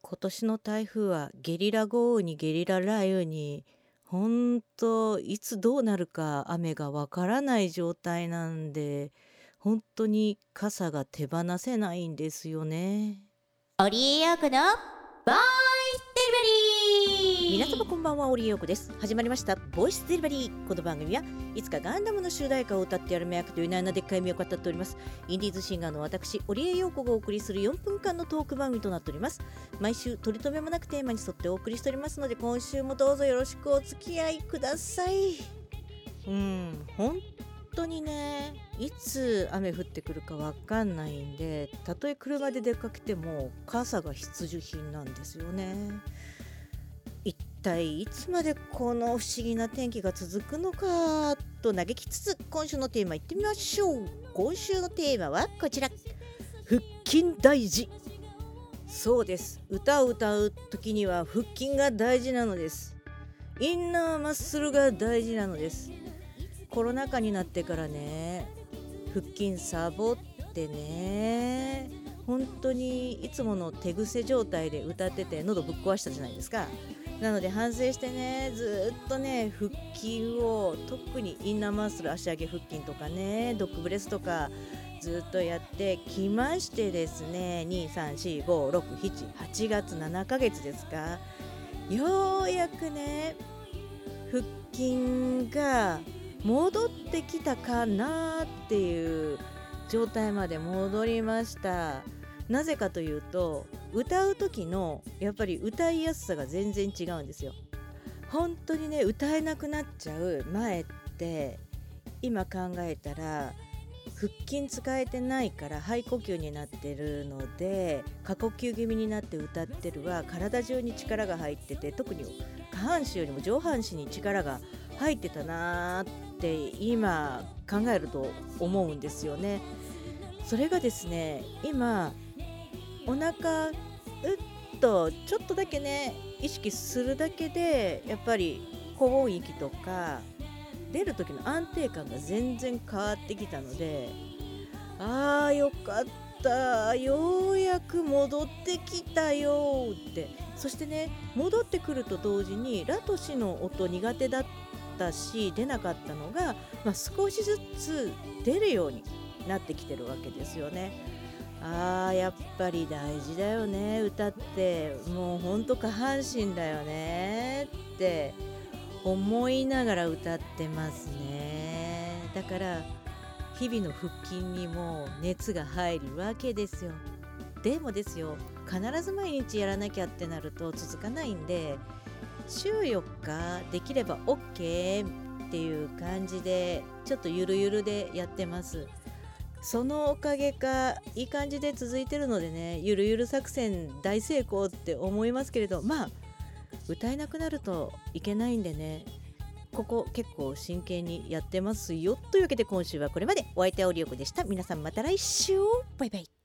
今年の台風はゲリラ豪雨にゲリラ雷雨に本当いつどうなるか雨がわからない状態なんで本当に傘が手放せないんですよね。オリエヨークのボーン皆様こんばんはオリエヨークです。始まりましたボイスデリバリー。この番組はいつかガンダムの主題歌を歌ってやる目役という名なでっかい目を語っております。インディーズシンガーの私オリエヨークがお送りする4分間のトーク番組となっております。毎週取り留めもなくテーマに沿ってお送りしておりますので今週もどうぞよろしくお付き合いください。うん本当にねいつ雨降ってくるかわかんないんでたとえ車で出かけても傘が必需品なんですよね。体いつまでこの不思議な天気が続くのかと嘆きつつ今週のテーマいってみましょう。今週のテーマはこちら。腹筋大事。そうです。歌を歌う時には腹筋が大事なのです。インナーマッスルが大事なのです。コロナ禍になってからね腹筋サボってね本当にいつもの手癖状態で歌ってて喉ぶっ壊したじゃないですか。なので反省してねずっとね腹筋を特にインナーマッスル足上げ腹筋とかねドッグブレスとかずっとやってきましてですね2345678月7ヶ月ですか。ようやくね腹筋が戻ってきたかなっていう状態まで戻りました。なぜかというと歌う時のやっぱり歌いやすさが全然違うんですよ本当にね歌えなくなっちゃう前って今考えたら腹筋使えてないから肺呼吸になってるので過呼吸気味になって歌ってるは体中に力が入ってて特に下半身よりも上半身に力が入ってたなーって今考えると思うんですよね。それがですね今お腹うっとちょっとだけね意識するだけでやっぱり高音域とか出る時の安定感が全然変わってきたのであーよかったようやく戻ってきたよってそしてね戻ってくると同時にラとシの音苦手だったし出なかったのが、まあ、少しずつ出るようになってきてるわけですよね。あーやっぱり大事だよね。歌ってもうほんと下半身だよね。って思いながら歌ってますね。だから日々の腹筋にも熱が入るわけですよ。でもですよ必ず毎日やらなきゃってなると続かないんで週4日できれば OK っていう感じでちょっとゆるゆるでやってます。そのおかげかいい感じで続いてるのでねゆるゆる作戦大成功って思いますけれどまあ歌えなくなるといけないんでねここ結構真剣にやってますよ。というわけで今週はこれまで。お相手はオリオクでした。皆さんまた来週。バイバイ。